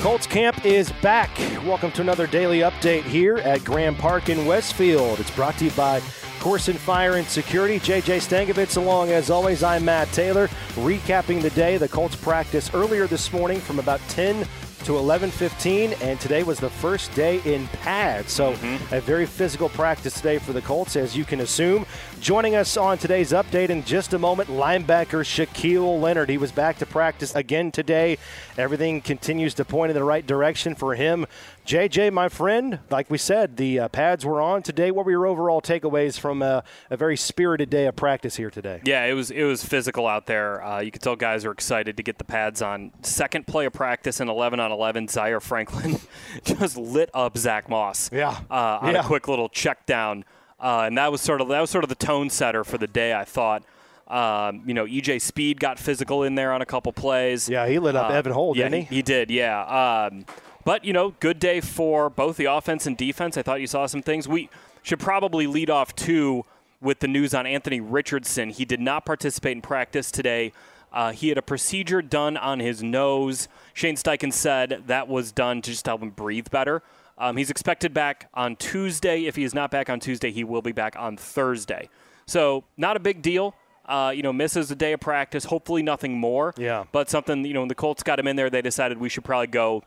Colts camp is back. Welcome to another daily update here at Grand Park in Westfield. It's brought to you by Koorsen Fire and Security. JJ Stankevitz along as always. I'm Matt Taylor. Recapping the day, the Colts practice earlier this morning from about 10 to 11:15, and today was the first day in pads. So mm-hmm. a very physical practice today for the Colts, as you can assume. Joining us on today's update in just a moment, linebacker Shaquille Leonard. He was back to practice again today. Everything continues to point in the right direction for him. JJ, my friend, like we said, the uh, pads were on today. What were your overall takeaways from a, a, very spirited day of practice here today? Yeah, it was it was physical out there. Uh, you could tell guys are excited to get the pads on. Second play of practice in 11 on 11, Zaire Franklin just lit up Zach Moss. Yeah, uh, on yeah. a quick little check down, uh, and that was sort of that was sort of the tone setter for the day. I thought. Um, you know, EJ Speed got physical in there on a couple plays. Yeah, he lit up uh, Evan Hull, yeah, didn't he? He did, yeah. Um, but, you know, good day for both the offense and defense. I thought you saw some things. We should probably lead off, too, with the news on Anthony Richardson. He did not participate in practice today. Uh, he had a procedure done on his nose. Shane Steichen said that was done to just help him breathe better. Um, he's expected back on Tuesday. If he is not back on Tuesday, he will be back on Thursday. So, not a big deal. Uh, you know, misses a day of practice. Hopefully, nothing more. Yeah. But something, you know, when the Colts got him in there, they decided we should probably go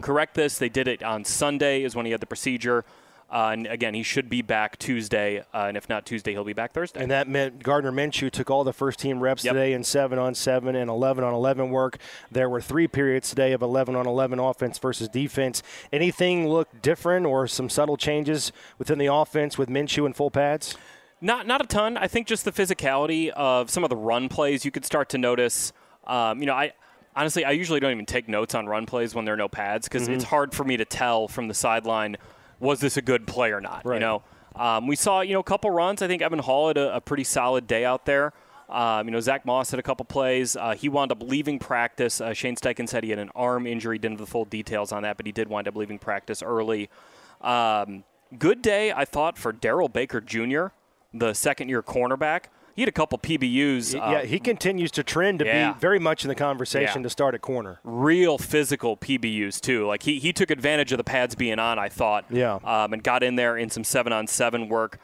correct this. They did it on Sunday, is when he had the procedure. Uh, and again, he should be back Tuesday, uh, and if not Tuesday, he'll be back Thursday. And that meant Gardner Minshew took all the first team reps yep. today in seven on seven and 11 on 11 work. There were three periods today of 11 on 11 offense versus defense. Anything look different or some subtle changes within the offense with Minshew and full pads? Not not a ton. I think just the physicality of some of the run plays you could start to notice. Um, you know, I honestly, I usually don't even take notes on run plays when there are no pads because mm-hmm. it's hard for me to tell from the sideline was this a good play or not. Right. You know, um, we saw you know a couple runs. I think Evan Hull had a, a pretty solid day out there. Um, you know, Zach Moss had a couple plays. Uh, he wound up leaving practice. Uh, Shane Steichen said he had an arm injury. Didn't have the full details on that, but he did wind up leaving practice early. Um, good day, I thought, for Daryl Baker Jr., the second-year cornerback he had a couple PBUs. Yeah, he continues to trend to yeah. be very much in the conversation yeah. to start at corner. Real physical PBUs too. Like he, he took advantage of the pads being on. I thought. Yeah. Um, and got in there in some seven on seven work.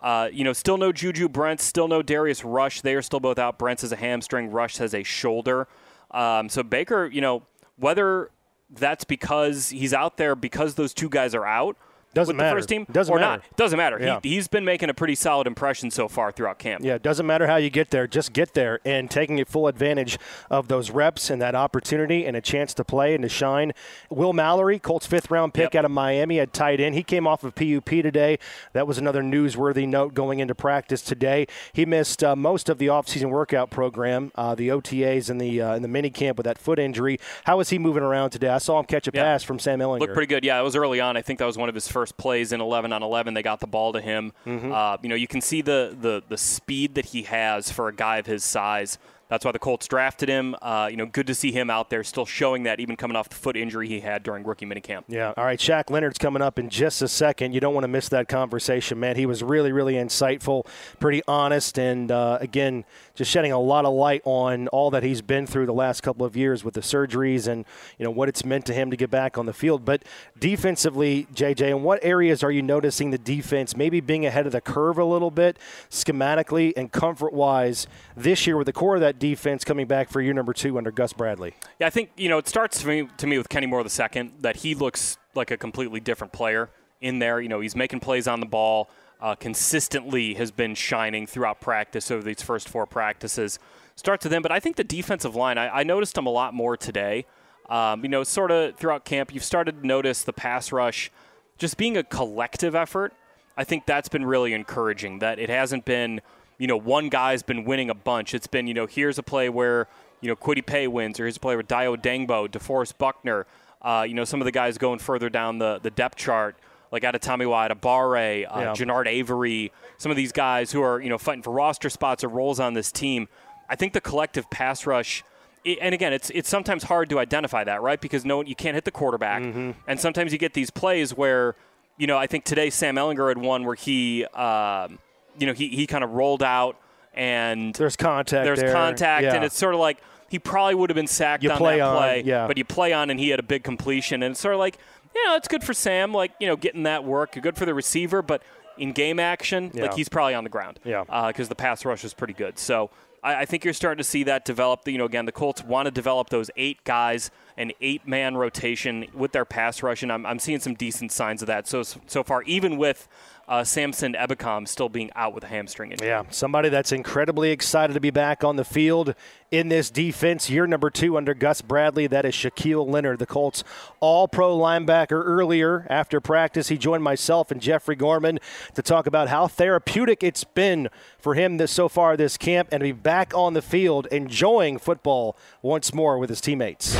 Uh, you know, still no JuJu Brents, still no Darius Rush. They are still both out. Brents has a hamstring. Rush has a shoulder. Um, so Baker, you know, whether that's because he's out there because those two guys are out doesn't with matter. the first team doesn't or matter. not. Doesn't matter. Yeah. He, has been making a pretty solid impression so far throughout camp. Yeah, it doesn't matter how you get there. Just get there and taking full advantage of those reps and that opportunity and a chance to play and to shine. Will Mallory, Colts fifth round pick yep. out of Miami, had tight end. He came off of PUP today. That was another newsworthy note going into practice today. He missed uh, most of the offseason workout program, uh, the OTAs and the uh, in the mini camp with that foot injury. How is he moving around today? I saw him catch a yeah. pass from Sam Ehlinger. Looked pretty good. Yeah, it was early on. I think that was one of his first plays in 11 11 on 11. They got the ball to him. Mm-hmm. Uh, you know, you can see the, the the speed that he has for a guy of his size. That's why the Colts drafted him. Uh, you know, good to see him out there still showing that, even coming off the foot injury he had during rookie minicamp. Yeah. All right, Shaq Leonard's coming up in just a second. You don't want to miss that conversation, man. He was really, really insightful, pretty honest, and uh, again, just shedding a lot of light on all that he's been through the last couple of years with the surgeries and you know what it's meant to him to get back on the field. But defensively, JJ, in what areas are you noticing the defense maybe being ahead of the curve a little bit, schematically and comfort-wise, this year with the core of that defense coming back for year number two under Gus Bradley? Yeah, I think you know it starts to me, to me with Kenny Moore the second that he looks like a completely different player in there. You know, he's making plays on the ball uh, consistently has been shining throughout practice over these first four practices. Start to them, but I think the defensive line, I, I noticed them a lot more today. Um, you know, sort of throughout camp, you've started to notice the pass rush just being a collective effort. I think that's been really encouraging that it hasn't been, you know, one guy's been winning a bunch. It's been, you know, here's a play where, you know, Kwity Paye wins, or here's a play where Dayo Odeyingbo, DeForest Buckner, uh, you know, some of the guys going further down the, the depth chart – like out of Tommy Adetomiwa, Adebawore, uh, yeah. Genard Avery, some of these guys who are you know fighting for roster spots or roles on this team. I think the collective pass rush. and again, it's it's sometimes hard to identify that, right? Because no, you can't hit the quarterback, mm-hmm. and sometimes you get these plays where, you know, I think today Sam Ehlinger had one where he, um, you know, he he kind of rolled out and there's contact. There's there. contact, yeah. and it's sort of like he probably would have been sacked You on play that on, play. yeah. But you play on, and he had a big completion, and it's sort of like, you know, it's good for Sam, like you know, getting that work, good for the receiver, but in game action, Yeah. like he's probably on the ground, Yeah. Uh, because the pass rush is pretty good. So. I I think you're starting to see that develop. You know, again, the Colts want to develop those eight guys, an eight-man rotation with their pass rush, and I'm, I'm seeing some decent signs of that so so far. Even with uh, Samson Ebukam still being out with a hamstring injury. Yeah, somebody that's incredibly excited to be back on the field in this defense. Year number two under Gus Bradley. That is Shaquille Leonard, the Colts all pro linebacker. Earlier after practice, he joined myself and Jeffrey Gorman to talk about how therapeutic it's been for him this, so far this camp and to be back on the field enjoying football once more with his teammates.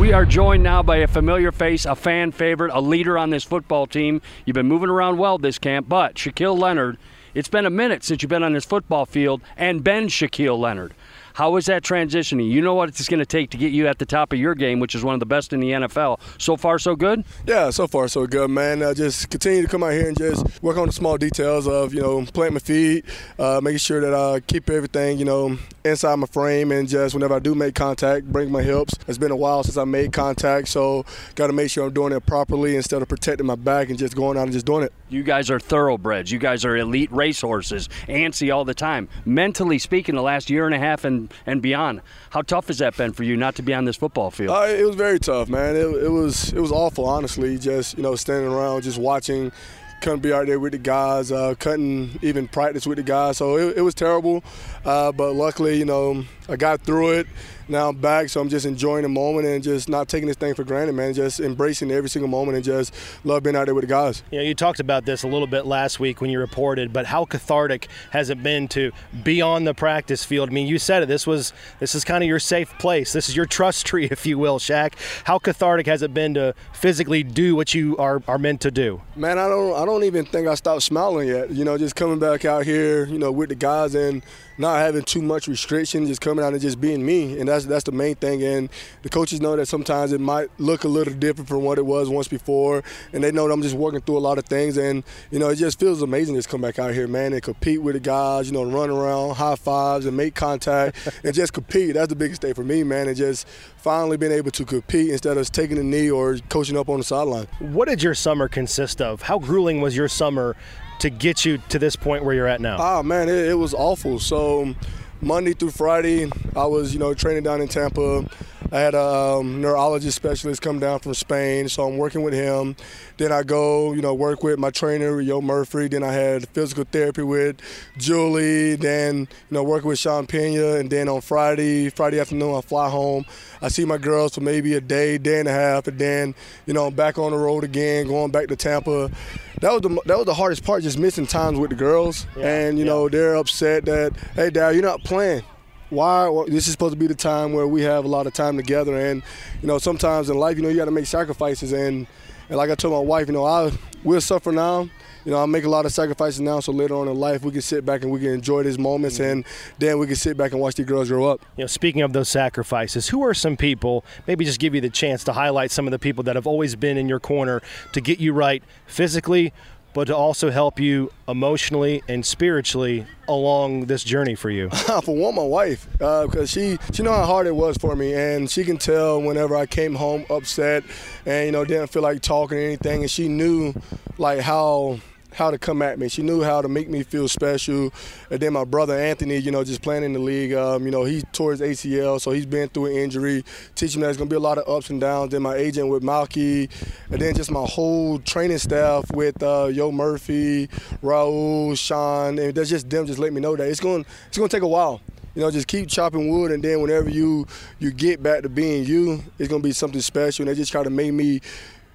We are joined now by a familiar face, a fan favorite, a leader on this football team. You've been moving around well this camp, but Shaquille Leonard, it's been a minute since you've been on this football field and been Shaquille Leonard. How is that transitioning? You know what it's going to take to get you at the top of your game, which is one of the best in the NFL. So far, so good? Yeah, so far so good, man. Uh, just continue to come out here and just work on the small details of you know planting my feet, uh, making sure that I keep everything you know inside my frame, and just whenever I do make contact, bring my hips. It's been a while since I made contact, so got to make sure I'm doing it properly instead of protecting my back and just going out and just doing it. You guys are thoroughbreds. You guys are elite racehorses, antsy all the time. Mentally speaking, the last year and a half and, and beyond, how tough has that been for you not to be on this football field? Uh, it was very tough, man. It, it was it was awful, honestly. Just you know, standing around, just watching. Couldn't be out there with the guys. Uh, couldn't even practice with the guys. So it, it was terrible. Uh, but luckily, you know, I got through it. Now I'm back, so I'm just enjoying the moment and just not taking this thing for granted, man. Just embracing every single moment and just love being out there with the guys. You know, you talked about this a little bit last week when you reported, but how cathartic has it been to be on the practice field? I mean, you said it. This was this is kind of your safe place. This is your trust tree, if you will, Shaq. How cathartic has it been to physically do what you are, are meant to do? Man, I don't I don't even think I stopped smiling yet. You know, just coming back out here, you know, with the guys and not having too much restriction, just coming out and just being me, and that's that's the main thing. And the coaches know that sometimes it might look a little different from what it was once before, and they know that I'm just working through a lot of things. And you know, it just feels amazing to come back out here, man, and compete with the guys. You know, run around, high fives, and make contact, and just compete. That's the biggest thing for me, man, and just finally being able to compete instead of taking a knee or coaching up on the sideline. What did your summer consist of? How grueling was your summer to get you to this point where you're at now? Ah, man, it, it was awful. So Monday through Friday, I was, you know, training down in Tampa. I had a um, neurologist specialist come down from Spain, so I'm working with him. Then I go, you know, work with my trainer, Yo Murphy. Then I had physical therapy with Julie. Then, you know, working with Sean Pena. And then on Friday, Friday afternoon, I fly home. I see my girls for maybe a day, day and a half, and then, you know, I'm back on the road again, going back to Tampa. That was the that was the hardest part, just missing times with the girls. and you know, they're upset that, hey, Dad, you're not playing. Why well, this is supposed to be the time where we have a lot of time together. And you know sometimes in life you know you got to make sacrifices. And and like I told my wife you know I we'll suffer now you know I make a lot of sacrifices now so later on in life we can sit back and we can enjoy these moments mm-hmm. and then we can sit back and watch the girls grow up You know, speaking of those sacrifices, who are some people, maybe just give you the chance to highlight some of the people that have always been in your corner to get you right physically, but to also help you emotionally and spiritually along this journey for you? for one, my wife, uh, because she she know how hard it was for me, and she can tell whenever I came home upset, and you know didn't feel like talking or anything, and she knew like how how to come at me. She knew how to make me feel special. And then my brother Anthony, you know, just playing in the league, um, you know, he tore his ACL, so he's been through an injury. Teaching me there's gonna be a lot of ups and downs. Then my agent with Malky, and then just my whole training staff with uh, Yo Murphy, Raul, Sean, and that's just them just let me know that it's going it's gonna take a while. You know, just keep chopping wood, and then whenever you you get back to being you, it's gonna be something special. And they just try to make me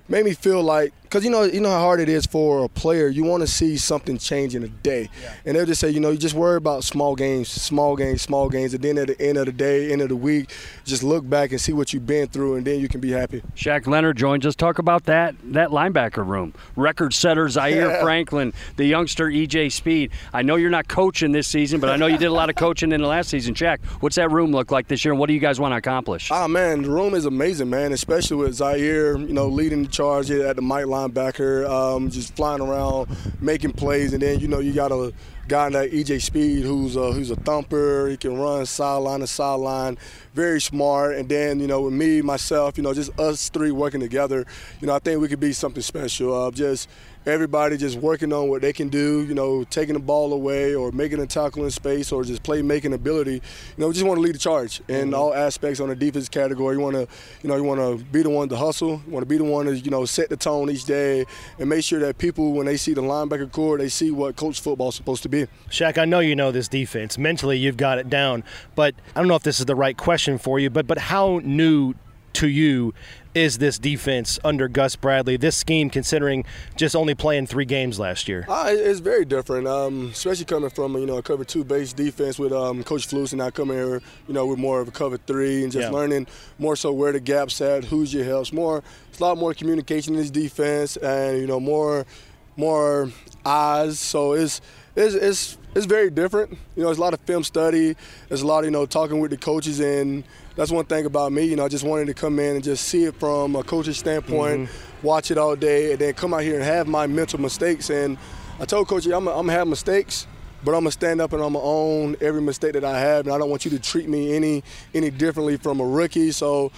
made me feel like because you know you know how hard it is for a player you want to see something change in a day and they'll just say you know you just worry about small games small games small games and then at the end of the day end of the week just look back and see what you've been through and then you can be happy Shaq Leonard joins us. Talk about that that linebacker room. Record setter Zaire Yeah. Franklin, the youngster EJ Speed. I know you're not coaching this season, but I know you did a lot of coaching in the last season. Shaq, what's that room look like this year, and what do you guys want to accomplish? Ah man, the room is amazing, man. Especially with Zaire, you know, leading the charge here at the Mike linebacker, um, just flying around, making plays, and then you know you got a, guy like EJ Speed, who's a, who's a thumper. He can run sideline to sideline, very smart. And then you know, with me, myself, you know, just us three working together, you know, I think we could be something special. Uh, just everybody just working on what they can do, you know, taking the ball away or making a tackle in space or just playmaking ability. You know, we just want to lead the charge in mm-hmm. all aspects on the defense category. You want to, you know, you want to be the one to hustle. You want to be the one to, you know, set the tone each day and make sure that people, when they see the linebacker core, they see what coach football is supposed to be. Shaq, I know you know this defense. Mentally, you've got it down, but I don't know if this is the right question for you, but but how new to you is this defense under Gus Bradley? This scheme, considering just only playing three games last year. Uh, it's very different, um, especially coming from you know a cover two base defense with um, Coach Flus, and now coming here, you know, with more of a cover three and just yeah. learning more so where the gaps at, who's your helps, more. It's a lot more communication in this defense, and you know more more eyes. So it's it's it's it's very different. You know, there's a lot of film study. There's a lot of you know talking with the coaches, and that's one thing about me. You know, I just wanted to come in and just see it from a coach's standpoint, mm-hmm. watch it all day, and then come out here and have my mental mistakes. And I told Coach, I'm, I'm gonna have mistakes, but I'm gonna stand up and I'm gonna own every mistake that I have, and I don't want you to treat me any any differently from a rookie. So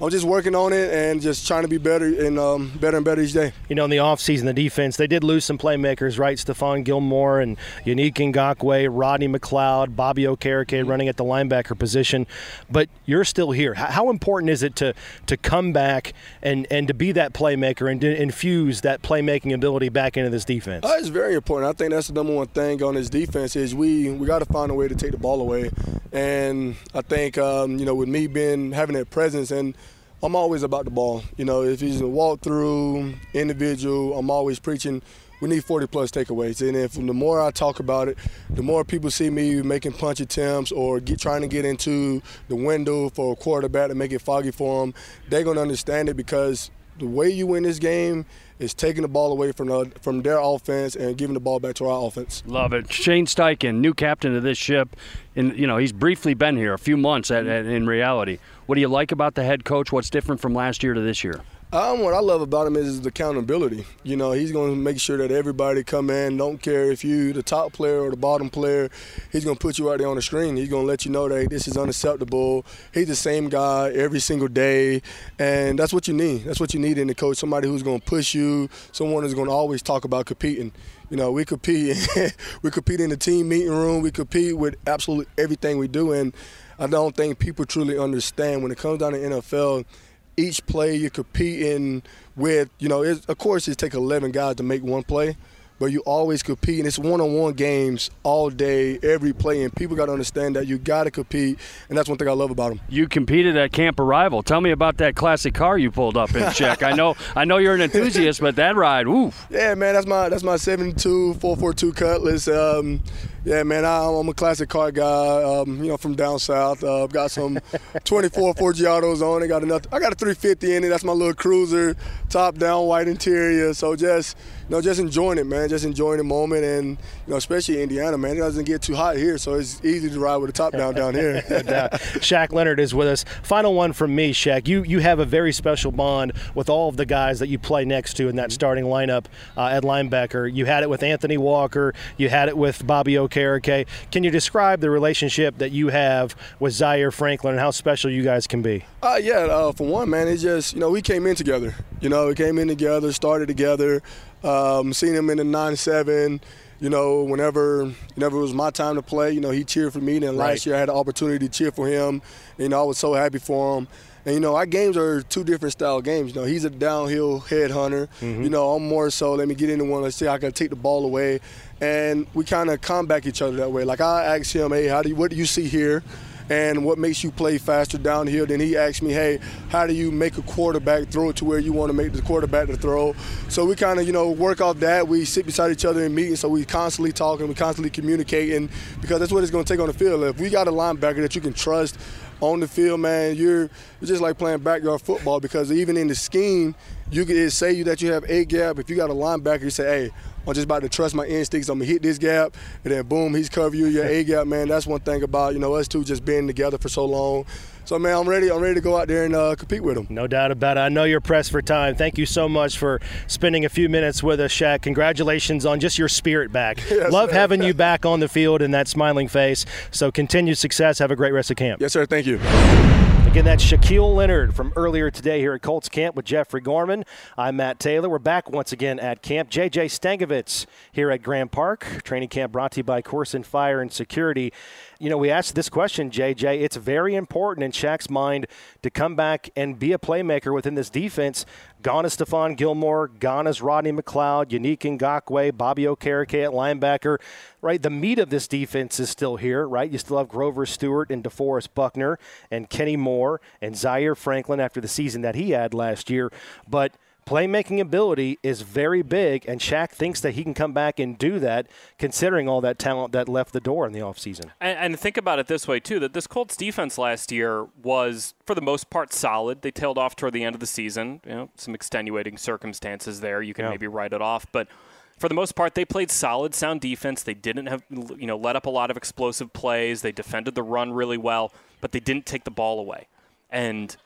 I'm just working on it and just trying to be better and um, better and better each day. You know, in the offseason, the defense, they did lose some playmakers, right? Stephon Gilmore and Yannick Ngakoue, Rodney McLeod, Bobby Okereke mm-hmm. running at the linebacker position. But you're still here. How important is it to, to come back and, and to be that playmaker and to infuse that playmaking ability back into this defense? Uh, it's very important. I think that's the number one thing on this defense is we, we got to find a way to take the ball away. And I think, um, you know, with me being having that presence and – I'm always about the ball. You know, if he's a walk-through individual, I'm always preaching. We need 40 plus takeaways, and if the more I talk about it, the more people see me making punch attempts or get, trying to get into the window for a quarterback to make it foggy for them, they're gonna understand it because the way you win this game is taking the ball away from the, from their offense and giving the ball back to our offense. Love it. Shane Steichen, new captain of this ship, and you know he's briefly been here a few months at, at, in reality. What do you like about the head coach? What's different from last year to this year? Um, what I love about him is the accountability. You know, he's going to make sure that everybody come in. Don't care if you the top player or the bottom player. He's going to put you out there on the screen. He's going to let you know that hey, this is unacceptable. He's the same guy every single day, and that's what you need. That's what you need in the coach. Somebody who's going to push you. Someone who's going to always talk about competing. You know, we compete. we compete in the team meeting room. We compete with absolutely everything we do, and I don't think people truly understand when it comes down to NFL each play you're competing with, you know, of course it takes 11 guys to make one play, but you always compete, and it's one-on-one games all day, every play, and people got to understand that you got to compete, and that's one thing I love about them. You competed at Camp Arrival. Tell me about that classic car you pulled up in, Shaq. I know, I know you're an enthusiast, but that ride, oof. Yeah, man, that's my that's my 72 442 Cutlass. Um, yeah, man, I, am a classic car guy. Um, you know, from down south. Uh, I've got some 24 Forgiatos on. I got enough. I got a 350 in it. That's my little cruiser, top down, white interior. So just, you know, just enjoying it, man. Just enjoying the moment, and you know, especially Indiana, man. It doesn't get too hot here, so it's easy to ride with the top down down here. Shaq Leonard is with us. Final one from me, Shaq. You you have a very special bond with all of the guys that you play next to in that starting lineup uh, at linebacker. You had it with Anthony Walker. You had it with Bobby Okereke. Okereke. Can you describe the relationship that you have with Zaire Franklin and how special you guys can be? Uh, yeah, uh, for one, man, it's just, you know, we came in together. You know, we came in together, started together, um, seen him in the 9 7 you know, whenever whenever it was my time to play, you know, he cheered for me. Then last year I had the opportunity to cheer for him. You know, I was so happy for him. And you know, our games are two different style games. You know, he's a downhill headhunter. Mm-hmm. You know, I'm more so let me get into one. Let's see, I can take the ball away, and we kind of combat each other that way. Like I ask him, hey, how do you, what do you see here? and what makes you play faster downhill. Then he asked me, hey, how do you make a quarterback throw it to where you want to make the quarterback to throw? So we kind of, you know, work off that. We sit beside each other in meetings, so we constantly talking, we constantly communicating because that's what it's going to take on the field. If we got a linebacker that you can trust on the field, man, you're, just like playing backyard football because even in the scheme, you can say you that you have a gap. If you got a linebacker, you say, hey, I'm just about to trust my instincts. I'm gonna hit this gap, and then boom, he's cover you your A gap, man. That's one thing about you know us two just being together for so long. So man, I'm ready. I'm ready to go out there and uh, compete with them. No doubt about it. I know you're pressed for time. Thank you so much for spending a few minutes with us, Shaq. Congratulations on just your spirit back. Yes, Love sir. having you back on the field and that smiling face. So continued success. Have a great rest of camp. Yes, sir. Thank you. Again, that's Shaquille Leonard from earlier today here at Colts Camp with Jeffrey Gorman. I'm Matt Taylor. We're back once again at camp. JJ Stankevitz here at Grand Park. Training camp brought to you by Koorsen Fire and Security. You know, we asked this question, JJ. It's very important in Shaq's mind to come back and be a playmaker within this defense. Gone is Stephon Gilmore. Gone is Rodney McLeod, Yannick Ngakoue, Bobby Okereke at linebacker. Right, the meat of this defense is still here. Right, you still have Grover Stewart and DeForest Buckner and Kenny Moore and Zaire Franklin after the season that he had last year. But playmaking ability is very big, and Shaq thinks that he can come back and do that, considering all that talent that left the door in the offseason. And, and think about it this way too: that this Colts defense last year was, for the most part, solid. They tailed off toward the end of the season. You know, some extenuating circumstances there. You can Yeah. maybe write it off, but for the most part, they played solid, sound defense. They didn't have, you know, let up a lot of explosive plays. They defended the run really well, but they didn't take the ball away. And,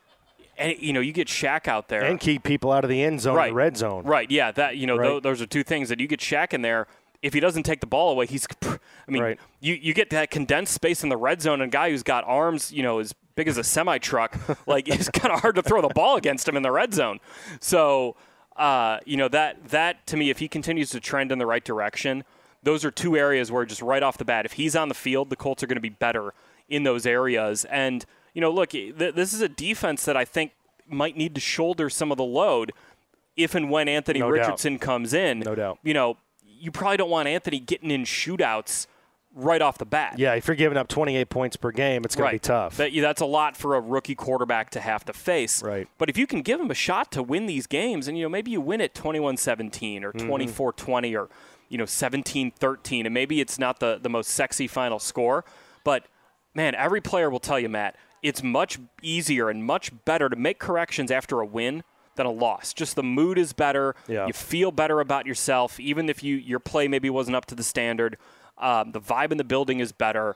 and you know, you get Shaq out there And keep people out of the end zone, right. the red zone. Right. Yeah. That you know, Right. tho- those are two things that you get Shaq in there. If he doesn't take the ball away, he's. I mean, Right. you, you get that condensed space in the red zone, and a guy who's got arms, you know, as big as a semi truck, like it's kind of hard to throw the ball against him in the red zone. So, uh, you know, that that to me, if he continues to trend in the right direction, those are two areas where just right off the bat, if he's on the field, the Colts are going to be better in those areas. And you know, look, th- this is a defense that I think might need to shoulder some of the load if and when Anthony No doubt. Richardson comes in. No doubt. You know, you probably don't want Anthony getting in shootouts right off the bat. Yeah, if you're giving up 28 points per game, it's going right. to be tough. That, that's a lot for a rookie quarterback to have to face. Right. But if you can give him a shot to win these games, and you know maybe you win it 21-17 or Mm-hmm. 24-20 or you know 17-13, and maybe it's not the the most sexy final score, but man, every player will tell you, Matt, it's much easier and much better to make corrections after a win than a loss. Just the mood is better. Yeah. You feel better about yourself, even if you your play maybe wasn't up to the standard. Um, the vibe in the building is better.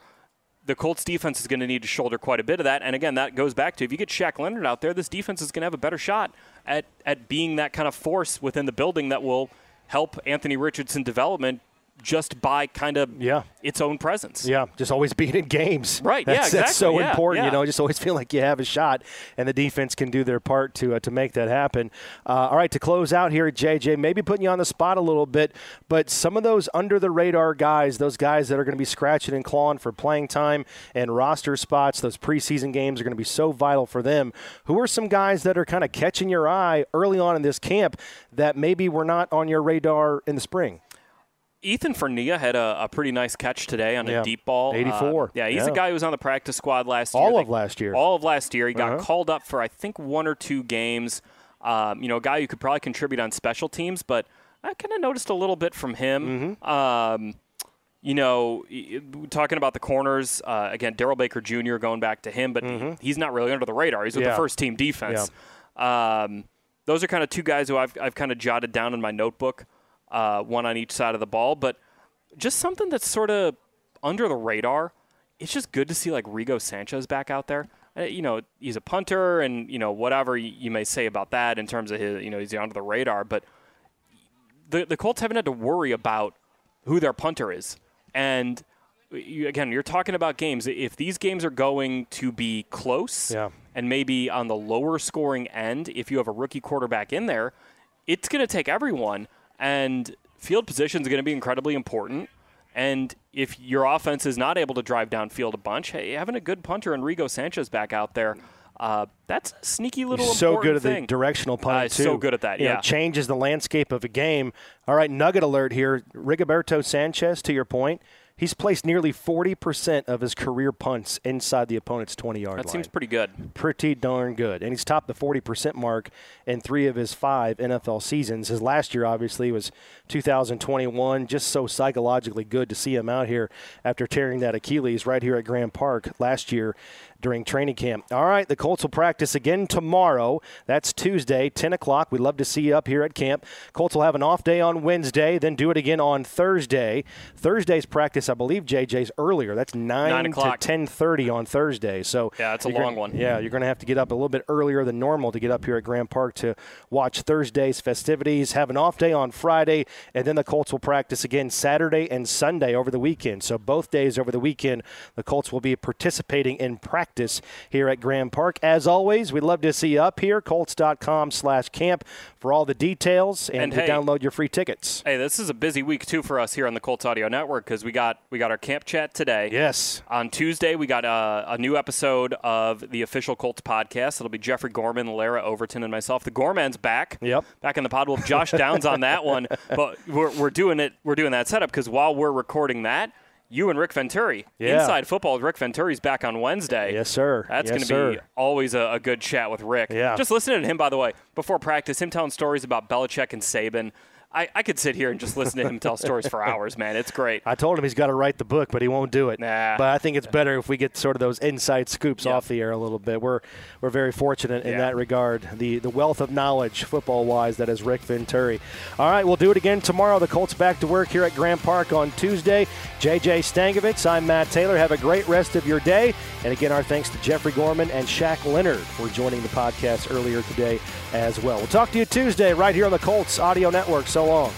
The Colts defense is going to need to shoulder quite a bit of that. And again, that goes back to if you get Shaq Leonard out there, this defense is going to have a better shot at, at being that kind of force within the building that will help Anthony Richardson development just by kind of Yeah. its own presence. Yeah, just always being in games. Right, yeah, That's, that's so yeah, important. You know, just always feel like you have a shot, and the defense can do their part to uh, to make that happen. Uh, all right, to close out here, JJ, maybe putting you on the spot a little bit, but some of those under the radar guys, those guys that are going to be scratching and clawing for playing time and roster spots, those preseason games are going to be so vital for them. Who are some guys that are kind of catching your eye early on in this camp that maybe were not on your radar in the spring? Ethan Fernea had a, a pretty nice catch today on Yeah. a deep ball. 84. Uh, yeah, he's Yeah. a guy who was on the practice squad last year. All They- of last year. All of last year. He got Uh-huh. called up for, I think, one or two games. Um, you know, a guy who could probably contribute on special teams, but I kind of noticed a little bit from him. Mm-hmm. Um, you know, talking about the corners, uh, again, Daryl Baker Jr. going back to him, but he- he's not really under the radar. He's with Mm-hmm. Yeah. the first team defense. Um, those are kind of two guys who I've, I've kind of jotted down in my notebook, uh, one on each side of the ball. But just something that's sort of under the radar. It's just good to see like Rigo Sanchez back out there. Uh, you know, he's a punter, and you know whatever you, you may say about that in terms of his, you know, he's under the radar. But the the Colts haven't had to worry about who their punter is, and you, again, you're talking about games. If these games are going to be close, Yeah. and maybe on the lower scoring end, if you have a rookie quarterback in there, it's going to take everyone, and field position is going to be incredibly important. And if your offense is not able to drive downfield a bunch, hey, having a good punter and Rigo Sanchez back out there, uh, that's a sneaky little He's so good at thing. the directional Uh, punt he's too. so good at that, You know, yeah. changes the landscape of a game. All right, nugget alert here. Rigoberto Sanchez, to your point, he's placed nearly 40% of his career punts inside the opponent's 20-yard line. That seems pretty good. pretty darn good. And he's topped the 40% mark in three of his five NFL seasons. His last year, obviously, was 2021. Just so psychologically good to see him out here after tearing that Achilles right here at Grand Park last year. During training camp. All right, the Colts will practice again tomorrow. That's Tuesday, 10 o'clock. We'd love to see you up here at camp. Colts will have an off day on Wednesday, then do it again on Thursday. Thursday's practice, I believe JJ's earlier. That's 9, 9 to 10:30 on Thursday. So Yeah, it's a long gonna- one. Yeah, you're going to have to get up a little bit earlier than normal to get up here at Grand Park to watch Thursday's festivities. Have an off day on Friday, and then the Colts will practice again Saturday and Sunday over the weekend. So both days over the weekend, the Colts will be participating in practice here at Grand Park. As always, we'd love to see you up here, colts.com slash camp for all the details and, And to hey- download your free tickets. Hey, this is a busy week too for us here on the Colts Audio Network because we got we got our camp chat today. Yes. On Tuesday, we got a, a new episode of the official Colts podcast. It'll be Jeffrey Gorman, Larra Overton, and myself. The Gorman's back. Yep. Back in the pod. We'll Josh Downs on that one, but we're, we're doing it. We're doing that setup because while we're recording that, you and Rick Venturi, Yeah. Inside Football with Rick Venturi's back on Wednesday. Yes, sir. That's Yes, going to be always a, a good chat with Rick. Yeah. Just listening to him, by the way, before practice, him telling stories about Belichick and Saban. I, I could sit here and just listen to him tell stories for hours, man. It's great. I told him he's got to write the book, but he won't do it. Nah. But I think it's better if we get sort of those inside scoops Yeah. off the air a little bit. We're we're very fortunate in Yeah. that regard. The the wealth of knowledge, football wise, that is Rick Venturi. All right, we'll do it again tomorrow. The Colts back to work here at Grand Park on Tuesday. JJ Stankevitz, I'm Matt Taylor. Have a great rest of your day. And again, our thanks to Jeffrey Gorman and Shaq Leonard for joining the podcast earlier today as well. We'll talk to you Tuesday right here on the Colts Audio Network. So long.